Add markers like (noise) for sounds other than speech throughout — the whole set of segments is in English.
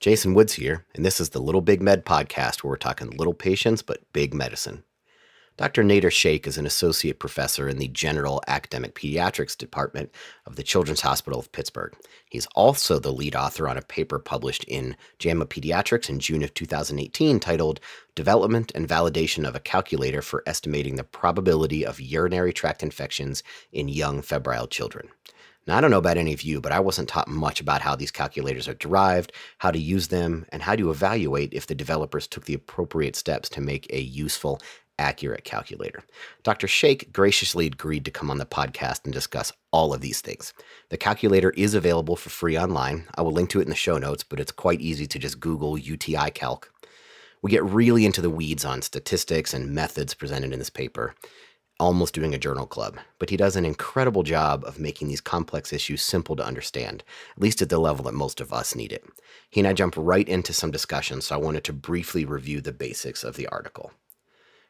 Jason Woods here, and this is the Little Big Med podcast where we're talking little patients but big medicine. Dr. Nader Shaikh is an associate professor in the General Academic Pediatrics Department of the Children's Hospital of Pittsburgh. He's also the lead author on a paper published in JAMA Pediatrics in June of 2018 titled Development and Validation of a Calculator for Estimating the Probability of Urinary Tract Infections in Young Febrile Children. Now, I don't know about any of you, but I wasn't taught much about how these calculators are derived, how to use them, and how to evaluate if the developers took the appropriate steps to make a useful, accurate calculator. Dr. Shaikh graciously agreed to come on the podcast and discuss all of these things. The calculator is available for free online. I will link to it in the show notes, but it's quite easy to just Google UTI Calc. We get really into the weeds on statistics and methods presented in this paper almost doing a journal club, but he does an incredible job of making these complex issues simple to understand, at least at the level that most of us need it. He and I jump right into some discussion, so I wanted to briefly review the basics of the article.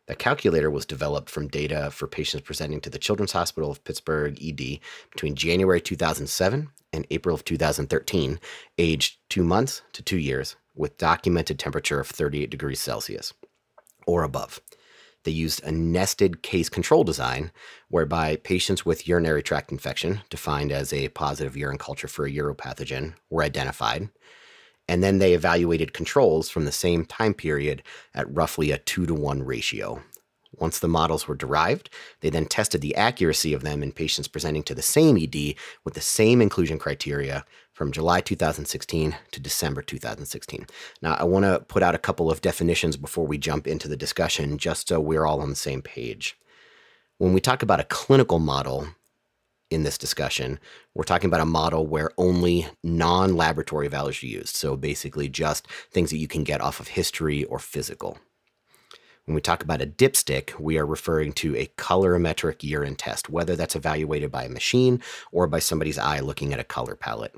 The calculator was developed from data for patients presenting to the Children's Hospital of Pittsburgh ED between January 2007 and April of 2013, aged two months to two years, with documented temperature of 38 degrees Celsius or above. They used a nested case control design whereby patients with urinary tract infection, defined as a positive urine culture for a uropathogen, were identified. And then they evaluated controls from the same time period at roughly a two to one ratio. Once the models were derived, they then tested the accuracy of them in patients presenting to the same ED with the same inclusion criteria from July 2016 to December 2016. Now, I want to put out a couple of definitions before we jump into the discussion, just so we're all on the same page. When we talk about a clinical model in this discussion, we're talking about a model where only non laboratory values are used. So basically, just things that you can get off of history or physical. When we talk about a dipstick, we are referring to a colorimetric urine test, whether that's evaluated by a machine or by somebody's eye looking at a color palette.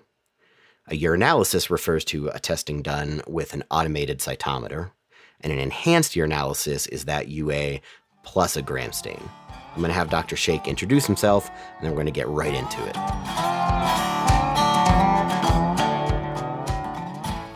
A urinalysis refers to a testing done with an automated cytometer, and an enhanced urinalysis is that UA plus a gram stain. I'm going to have Dr. Shaikh introduce himself, and then we're going to get right into it.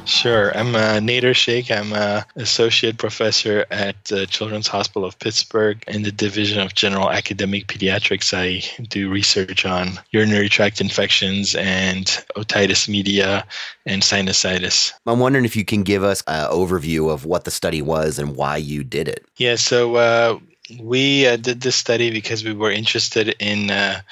Sure. I'm uh, Nader Shaikh. I'm an associate professor at the Children's Hospital of Pittsburgh in the Division of General Academic Pediatrics. I do research on urinary tract infections and otitis media and sinusitis. I'm wondering if you can give us an overview of what the study was and why you did it. Yeah, so uh, we uh, did this study because we were interested in uh,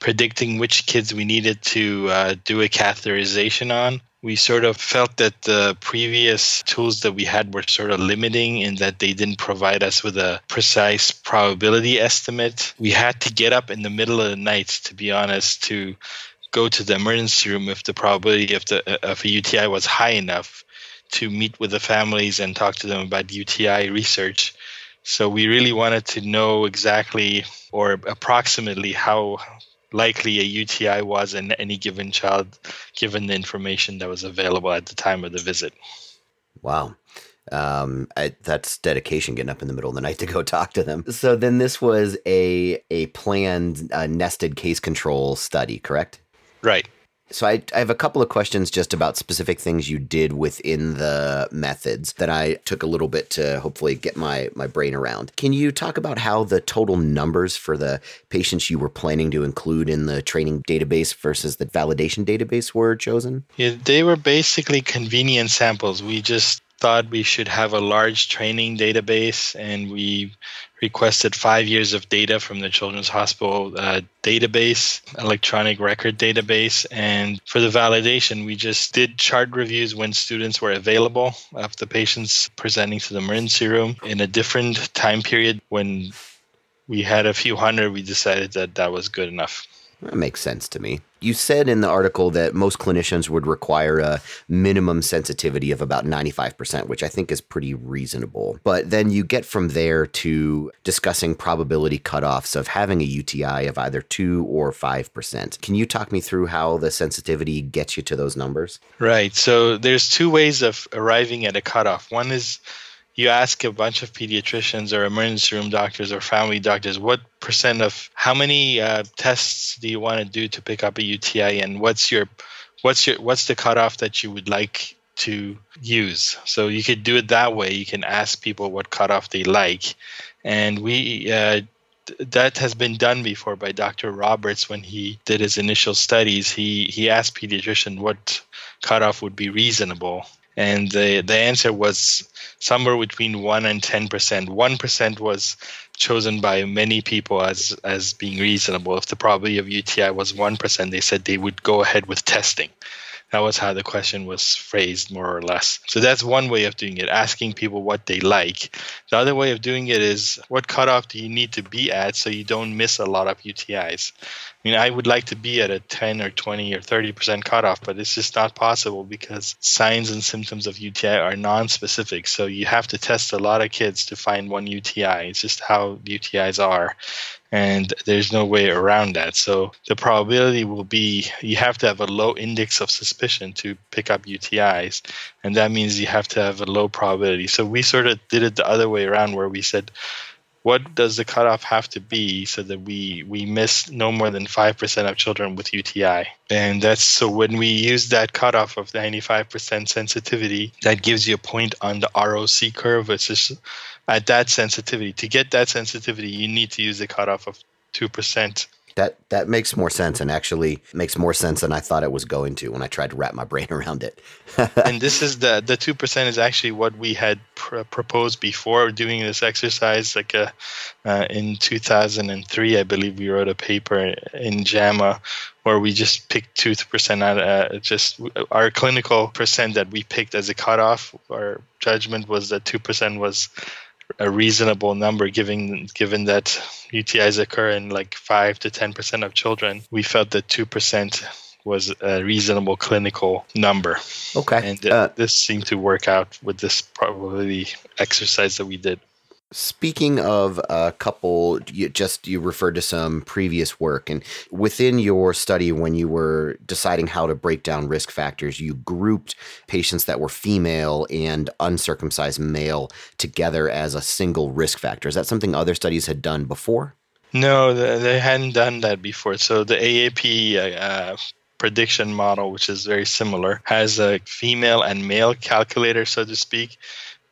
predicting which kids we needed to uh, do a catheterization on we sort of felt that the previous tools that we had were sort of limiting in that they didn't provide us with a precise probability estimate. We had to get up in the middle of the night, to be honest, to go to the emergency room if the probability of, the, of a UTI was high enough to meet with the families and talk to them about UTI research. So we really wanted to know exactly or approximately how likely a UTI was in any given child, given the information that was available at the time of the visit. Wow. Um, I, that's dedication getting up in the middle of the night to go (laughs) talk to them. So then this was a a planned uh, nested case control study, correct? Right. So I, I have a couple of questions just about specific things you did within the methods that I took a little bit to hopefully get my my brain around. Can you talk about how the total numbers for the patients you were planning to include in the training database versus the validation database were chosen? Yeah, they were basically convenient samples. We just thought we should have a large training database and we requested five years of data from the Children's Hospital uh, database, electronic record database. And for the validation, we just did chart reviews when students were available of the patients presenting to the emergency room in a different time period when we had a few hundred, we decided that that was good enough. That makes sense to me. You said in the article that most clinicians would require a minimum sensitivity of about 95%, which I think is pretty reasonable. But then you get from there to discussing probability cutoffs of having a UTI of either 2 or 5%. Can you talk me through how the sensitivity gets you to those numbers? Right. So there's two ways of arriving at a cutoff. One is you ask a bunch of pediatricians or emergency room doctors or family doctors what percent of how many uh, tests do you want to do to pick up a UTI and what's your what's your what's the cutoff that you would like to use. So you could do it that way. You can ask people what cutoff they like, and we uh, that has been done before by Dr. Roberts when he did his initial studies. He he asked pediatrician what cutoff would be reasonable, and the the answer was somewhere between one and ten percent. One percent was chosen by many people as as being reasonable. If the probability of UTI was one percent, they said they would go ahead with testing. That was how the question was phrased, more or less. So that's one way of doing it, asking people what they like. The other way of doing it is what cutoff do you need to be at so you don't miss a lot of UTIs? I mean, I would like to be at a 10 or 20 or 30% cutoff, but it's just not possible because signs and symptoms of UTI are non-specific. So you have to test a lot of kids to find one UTI. It's just how UTIs are. And there's no way around that. So the probability will be you have to have a low index of suspicion to pick up UTIs. And that means you have to have a low probability. So we sort of did it the other way around where we said, what does the cutoff have to be so that we we miss no more than 5% of children with UTI? And that's so when we use that cutoff of 95% sensitivity, that gives you a point on the ROC curve, which is at that sensitivity. To get that sensitivity, you need to use the cutoff of 2%. That that makes more sense and actually makes more sense than I thought it was going to when I tried to wrap my (laughs) brain around it. (laughs) and this is the the two percent is actually what we had pr- proposed before doing this exercise. Like uh, uh, in 2003, I believe we wrote a paper in JAMA where we just picked two percent out. Uh, just our clinical percent that we picked as a cutoff. Our judgment was that two percent was a reasonable number given given that UTIs occur in like 5 to 10% of children. We felt that 2% was a reasonable clinical number. Okay. And uh, this seemed to work out with this probability exercise that we did. Speaking of a couple, you just you referred to some previous work, and within your study, when you were deciding how to break down risk factors, you grouped patients that were female and uncircumcised male together as a single risk factor. Is that something other studies had done before? No, they hadn't done that before. So the AAP uh, prediction model, which is very similar, has a female and male calculator, so to speak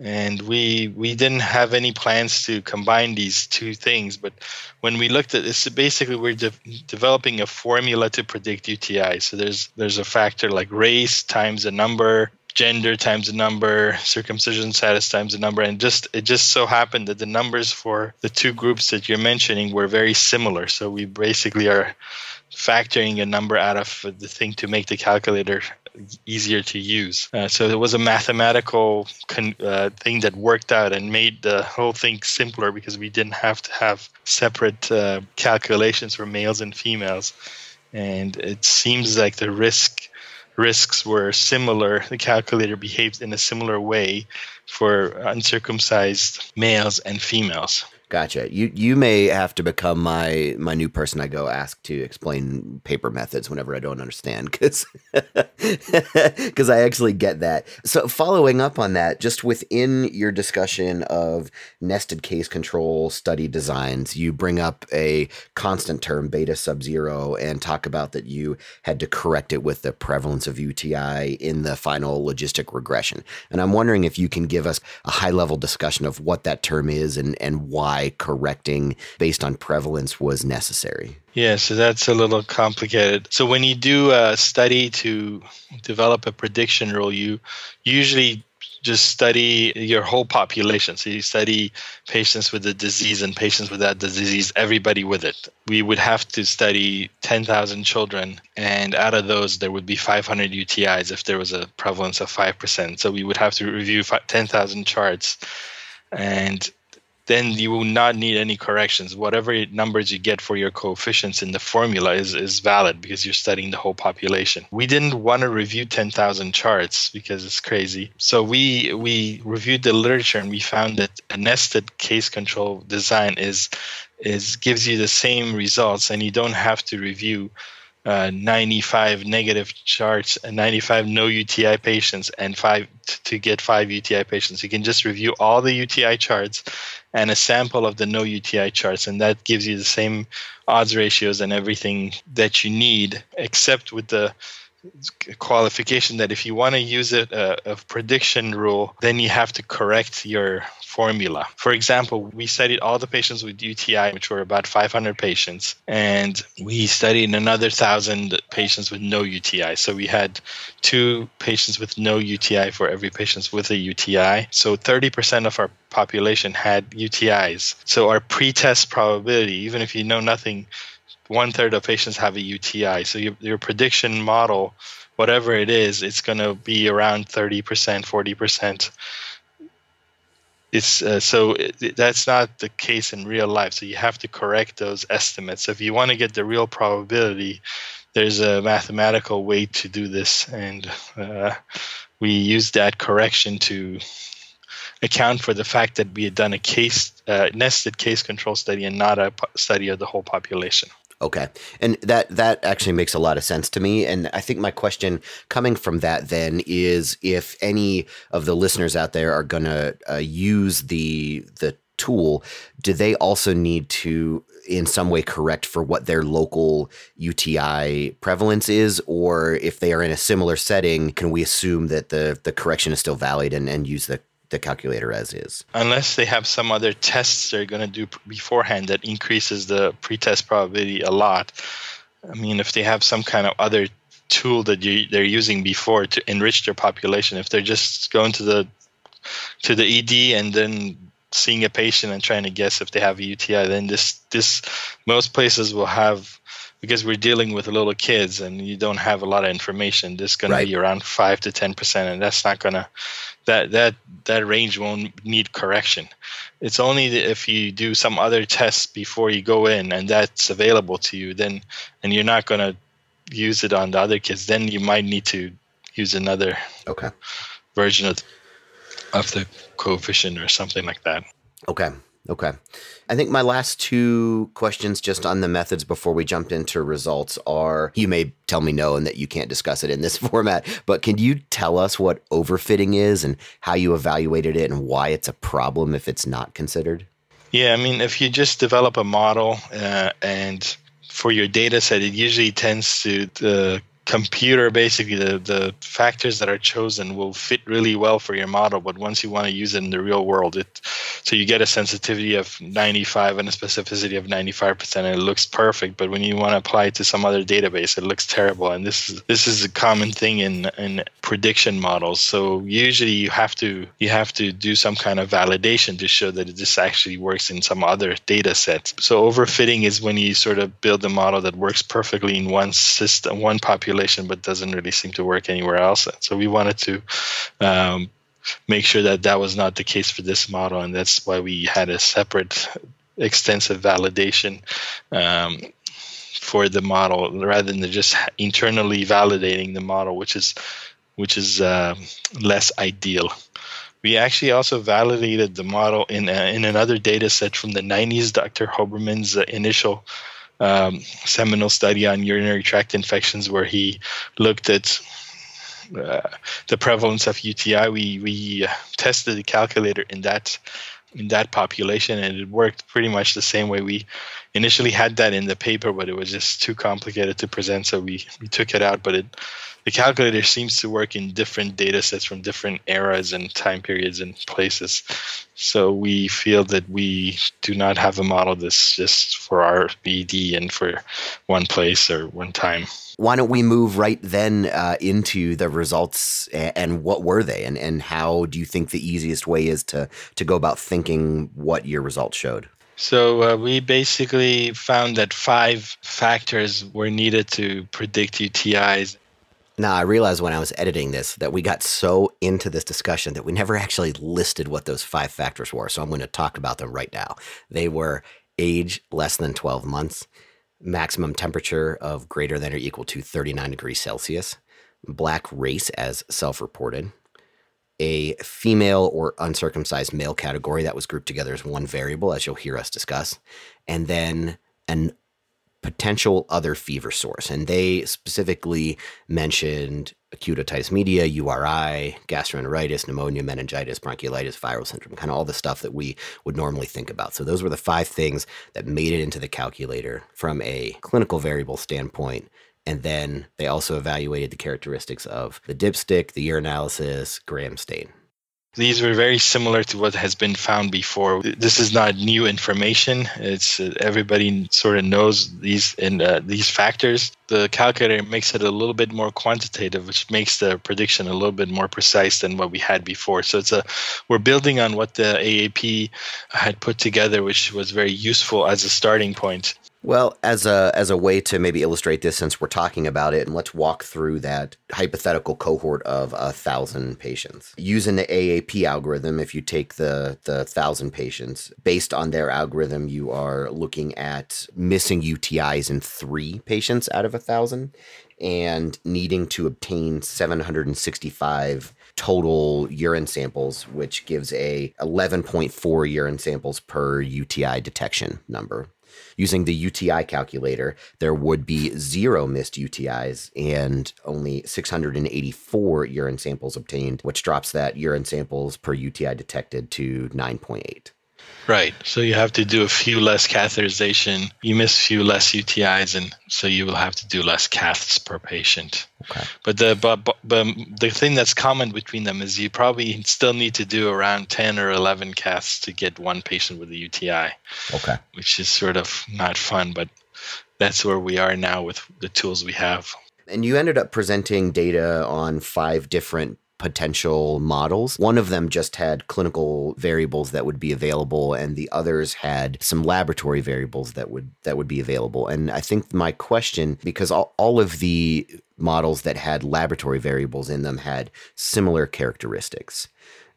and we we didn't have any plans to combine these two things but when we looked at this basically we're de- developing a formula to predict uti so there's there's a factor like race times a number gender times a number circumcision status times a number and just it just so happened that the numbers for the two groups that you're mentioning were very similar. So we basically are factoring a number out of the thing to make the calculator easier to use. Uh, so it was a mathematical con- uh, thing that worked out and made the whole thing simpler because we didn't have to have separate uh, calculations for males and females. And it seems like the risk risks were similar. The calculator behaved in a similar way for uncircumcised males and females. Gotcha. You you may have to become my my new person I go ask to explain paper methods whenever I don't understand because because (laughs) I actually get that. So following up on that, just within your discussion of nested case control study designs, you bring up a constant term beta sub zero and talk about that you had to correct it with the prevalence of UTI in the final logistic regression. And I'm wondering if you can give us a high level discussion of what that term is and and why correcting based on prevalence was necessary. Yeah, so that's a little complicated. So when you do a study to develop a prediction rule, you usually just study your whole population. So you study patients with the disease and patients without the disease, everybody with it. We would have to study 10,000 children, and out of those, there would be 500 UTIs if there was a prevalence of 5%. So we would have to review 10,000 charts. And then you will not need any corrections. Whatever numbers you get for your coefficients in the formula is, is valid because you're studying the whole population. We didn't want to review 10,000 charts because it's crazy. So we we reviewed the literature and we found that a nested case control design is is gives you the same results and you don't have to review uh, 95 negative charts and 95 no UTI patients and five t- to get five UTI patients. You can just review all the UTI charts and a sample of the no UTI charts, and that gives you the same odds ratios and everything that you need, except with the qualification that if you want to use it uh, a prediction rule, then you have to correct your formula. For example, we studied all the patients with UTI, which were about 500 patients, and we studied another thousand patients with no UTI. So we had two patients with no UTI for every patient with a UTI. So 30% of our population had UTIs. So our pre-test probability, even if you know nothing, one third of patients have a UTI. So your, your prediction model, whatever it is, it's going to be around 30%, 40% it's uh, so it, that's not the case in real life. So you have to correct those estimates. So if you want to get the real probability there's a mathematical way to do this. And uh, we use that correction to account for the fact that we had done a case uh, nested case control study and not a study of the whole population Okay. And that that actually makes a lot of sense to me and I think my question coming from that then is if any of the listeners out there are going to uh, use the the tool, do they also need to in some way correct for what their local UTI prevalence is or if they are in a similar setting, can we assume that the the correction is still valid and, and use the the calculator as is. Unless they have some other tests they're going to do beforehand that increases the pretest probability a lot. I mean, if they have some kind of other tool that you, they're using before to enrich their population, if they're just going to the to the ED and then seeing a patient and trying to guess if they have a UTI, then this this most places will have because we're dealing with little kids and you don't have a lot of information. This is going right. to be around five to ten percent, and that's not going to that that that range won't need correction. It's only if you do some other tests before you go in, and that's available to you, then and you're not going to use it on the other kids, then you might need to use another okay version of of the coefficient or something like that. Okay. Okay. I think my last two questions just on the methods before we jump into results are you may tell me no and that you can't discuss it in this (laughs) format, but can you tell us what overfitting is and how you evaluated it and why it's a problem if it's not considered? Yeah, I mean, if you just develop a model uh, and for your data set, it usually tends to the computer basically the, the factors that are chosen will fit really well for your model but once you want to use it in the real world it so you get a sensitivity of 95 and a specificity of 95% and it looks perfect but when you want to apply it to some other database it looks terrible and this is this is a common thing in in prediction models so usually you have to you have to do some kind of validation to show that it this actually works in some other data set so overfitting is when you sort of build a model that works perfectly in one system one population population, but doesn't really seem to work anywhere else. So we wanted to um, make sure that that was not the case for this model, and that's why we had a separate, extensive validation. Um, for the model rather than just internally validating the model, which is which is uh, less ideal. We actually also validated the model in uh, in another data set from the 90s, Dr. Hoberman's initial um, seminal study on urinary tract infections where he looked at uh, the prevalence of UTI. We we tested the calculator in that in that population, and it worked pretty much the same way. We initially had that in the paper, but it was just too complicated to present, so we we took it out. But it the calculator seems to work in different data sets from different eras and time periods and places. So we feel that we do not have a model that's just for our ED and for one place or one time. Why don't we move right then uh, into the results and, and what were they and, and how do you think the easiest way is to, to go about thinking what your results showed? So uh, we basically found that five factors were needed to predict UTIs now, I realized when I was editing this that we got so into this discussion that we never actually listed what those five factors were. So I'm going to talk about them right now. They were age less than 12 months, maximum temperature of greater than or equal to 39 degrees Celsius, black race as self reported, a female or uncircumcised male category that was grouped together as one variable, as you'll hear us discuss, and then an potential other fever source. And they specifically mentioned acute otitis media, URI, gastroenteritis, pneumonia, meningitis, bronchiolitis, viral syndrome, kind of all the stuff that we would normally think about. So those were the five things that made it into the calculator from a clinical variable standpoint And then they also evaluated the characteristics of the dipstick, the urinalysis, gram stain. These were very similar to what has been found before. This is not new information. It's uh, everybody sort of knows these and uh, these factors. The calculator makes it a little bit more quantitative, which makes the prediction a little bit more precise than what we had before. So it's a we're building on what the AAP had put together, which was very useful as a starting point. Well, as a as a way to maybe illustrate this, since we're talking about it, and let's walk through that hypothetical cohort of a thousand patients using the AAP algorithm. If you take the the thousand patients based on their algorithm, you are looking at missing UTIs in three patients out of a thousand, and needing to obtain 765 total urine samples, which gives a 11.4 urine samples per UTI detection number using the UTI calculator, there would be zero missed UTIs and only 684 urine samples obtained, which drops that urine samples per UTI detected to 9.8. Right. So you have to do a few less catheterization. You miss a few less UTIs, and so you will have to do less caths per patient. Okay. But the but, but, but um, the thing that's common between them is you probably still need to do around ten or eleven caths to get one patient with a UTI. Okay. Which is sort of not fun, but that's where we are now with the tools we have. And you ended up presenting data on five different potential models. One of them just had clinical variables that would be available and the others had some laboratory variables that would that would be available. And I think my question because all, all of the models that had laboratory variables in them had similar characteristics.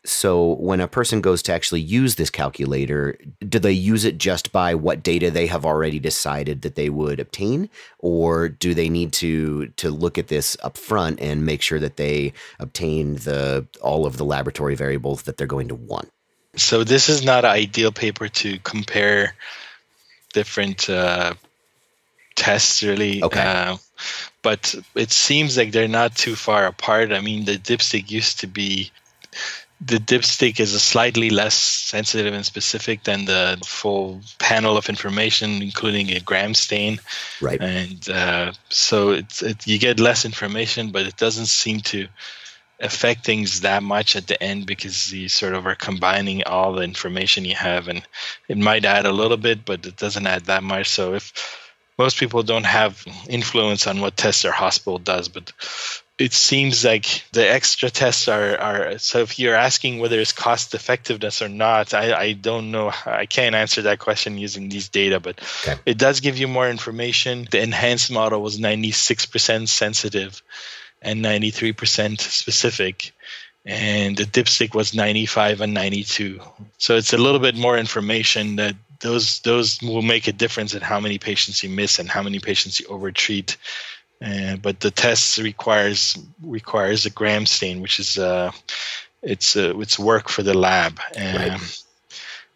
So when a person goes to actually use this calculator, do they use it just by what data they have already decided that they would obtain, or do they need to to look at this up front and make sure that they obtain the all of the laboratory variables that they're going to want? So this is not an ideal paper to compare different uh, tests, really. Okay. Uh, but it seems like they're not too far apart. I mean, the dipstick used to be the dipstick is a slightly less sensitive and specific than the full panel of information, including a gram stain. Right. And uh, so it's it, you get less information, but it doesn't seem to affect things that much at the end because you sort of are combining all the information you have, and it might add a little bit, but it doesn't add that much. So if most people don't have influence on what test their hospital does, but it seems like the extra tests are, are so if you're asking whether it's cost effectiveness or not I, I don't know i can't answer that question using these data but okay. it does give you more information. The enhanced model was 96% sensitive and 93% specific and the dipstick was 95 and 92 so it's a little bit more information that those those will make a difference in how many patients you miss and how many patients you overtreat uh, but the test requires requires a gram stain, which is uh, it's uh, it's work for the lab. Um, right.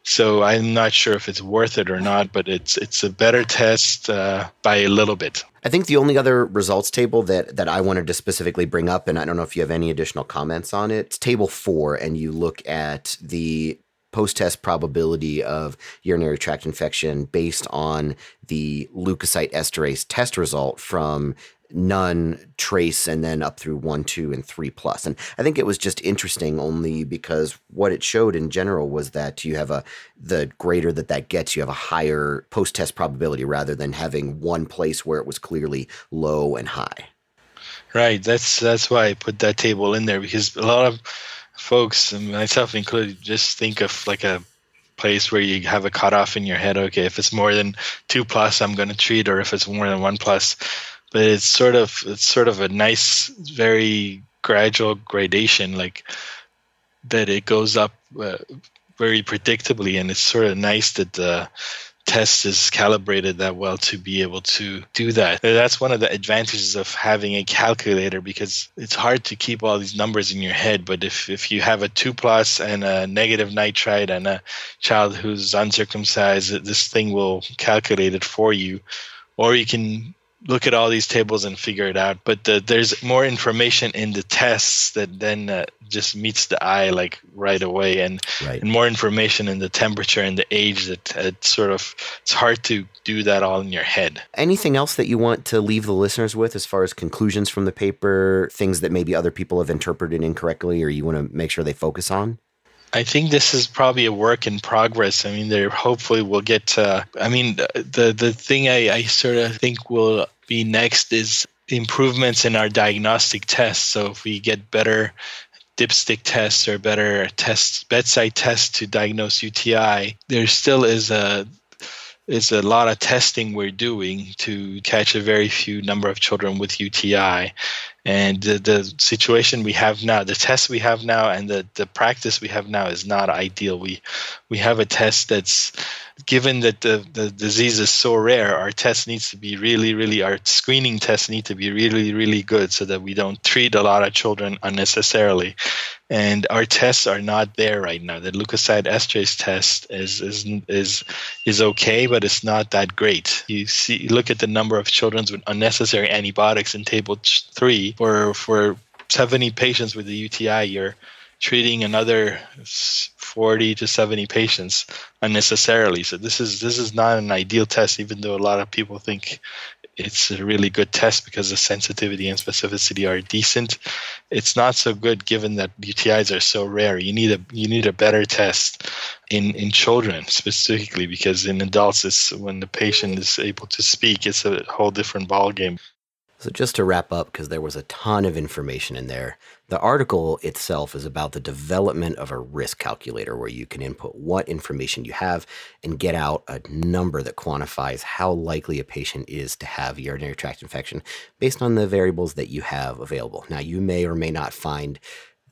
So I'm not sure if it's worth it or not, but it's it's a better test uh, by a little bit. I think the only other results table that that I wanted to specifically bring up, and I don't know if you have any additional comments on it, it's table four, and you look at the post test probability of urinary tract infection based on the leukocyte esterase test result from none trace and then up through one two and three plus. And i think it was just interesting only because what it showed in general was that you have a the greater that that gets you have a higher post test probability rather than having one place where it was clearly low and high. Right. That's that's why i put that table in there because a lot of folks, and myself included, just think of like a place where you have a cutoff in your head. Okay, if it's more than two plus, I'm going to treat, or if it's more than one plus. But it's sort of it's sort of a nice, very gradual gradation, like that it goes up uh, very predictably, and it's sort of nice that the test is calibrated that well to be able to do that. That's one of the advantages of having a calculator because it's hard to keep all these numbers in your head. But if, if you have a two plus and a negative nitrite and a child who's uncircumcised, this thing will calculate it for you. Or you can look at all these tables and figure it out. But the, there's more information in the tests that then uh, just meets the eye like right away, and, right. and more information in the temperature and the age that it sort of it's hard to do that all in your head. Anything else that you want to leave the listeners with as far as conclusions from the paper, things that maybe other people have interpreted incorrectly, or you want to make sure they focus on? I think this is probably a work in progress. I mean, there hopefully we'll get. To, I mean, the the thing I, I sort of think will be next is improvements in our diagnostic tests. So if we get better dipstick tests or better tests, bedside tests to diagnose UTI, there still is a is a lot of testing we're doing to catch a very few number of children with UTI. And the, the situation we have now, the test we have now, and the, the practice we have now is not ideal. We we have a test that's given that the, the disease is so rare, our test needs to be really, really, our screening tests need to be really, really good so that we don't treat a lot of children unnecessarily. And our tests are not there right now. The leukocyte esterase test is is is is okay, but it's not that great. You see, look at the number of children with unnecessary antibiotics in table three for for 70 patients with the UTI, you're treating another 40 to 70 patients unnecessarily. So this is this is not an ideal test, even though a lot of people think it's a really good test because the sensitivity and specificity are decent. It's not so good given that UTIs are so rare. You need a you need a better test in in children specifically because in adults, it's when the patient is able to speak, it's a whole different ballgame. So, just to wrap up, because there was a ton of information in there, the article itself is about the development of a risk calculator where you can input what information you have and get out a number that quantifies how likely a patient is to have urinary tract infection based on the variables that you have available. Now, you may or may not find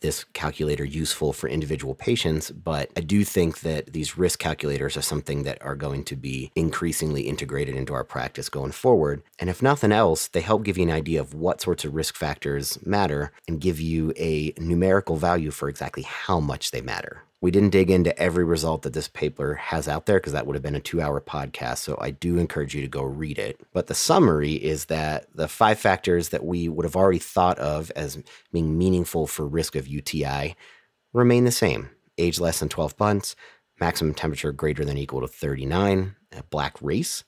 this calculator useful for individual patients, but I do think that these risk calculators are something that are going to be increasingly integrated into our practice going forward. And if nothing else, they help give you an idea of what sorts of risk factors matter and give you a numerical value for exactly how much they matter. We didn't dig into every result that this paper has out there because that would have been a two hour podcast. So I do encourage you to go read it. But the summary is that the five factors that we would have already thought of as being meaningful for risk of UTI remain the same age less than 12 months, maximum temperature greater than equal to 39, a black race,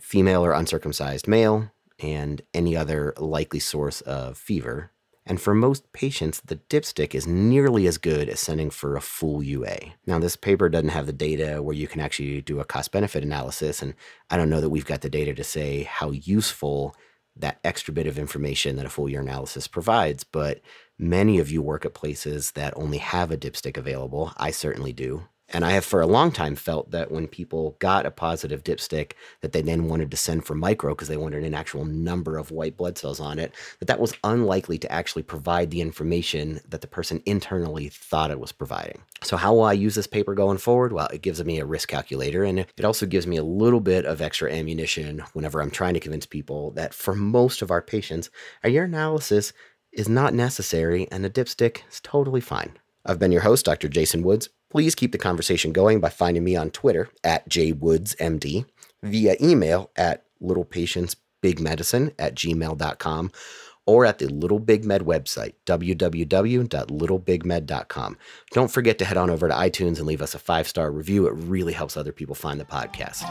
female or uncircumcised male, and any other likely source of fever and for most patients, the dipstick is nearly as good as sending for a full UA. Now, this paper doesn't have the data where you can actually do a cost benefit analysis, and I don't know that we've got the data to say how useful that extra bit of information that a full urinalysis provides, but many of you work at places that only have a dipstick available. I certainly do. And I have for a long time felt that when people got a positive dipstick that they then wanted to send for micro because they wanted an actual number of white blood cells on it, that that was unlikely to actually provide the information that the person internally thought it was providing. So how will I use this paper going forward? Well, it gives me a risk calculator and it also gives me a little bit of extra ammunition whenever I'm trying to convince people that for most of our patients, a urinalysis is not necessary and a dipstick is totally fine. I've been your host, Dr. Jason Woods. Please keep the conversation going by finding me on Twitter at jwoodsmd, via email at littlepatientsbigmedicine at gmail.com, or at the Little Big Med website, www.littlebigmed.com. Don't forget to head on over to iTunes and leave us a five star review. It really helps other people find the podcast.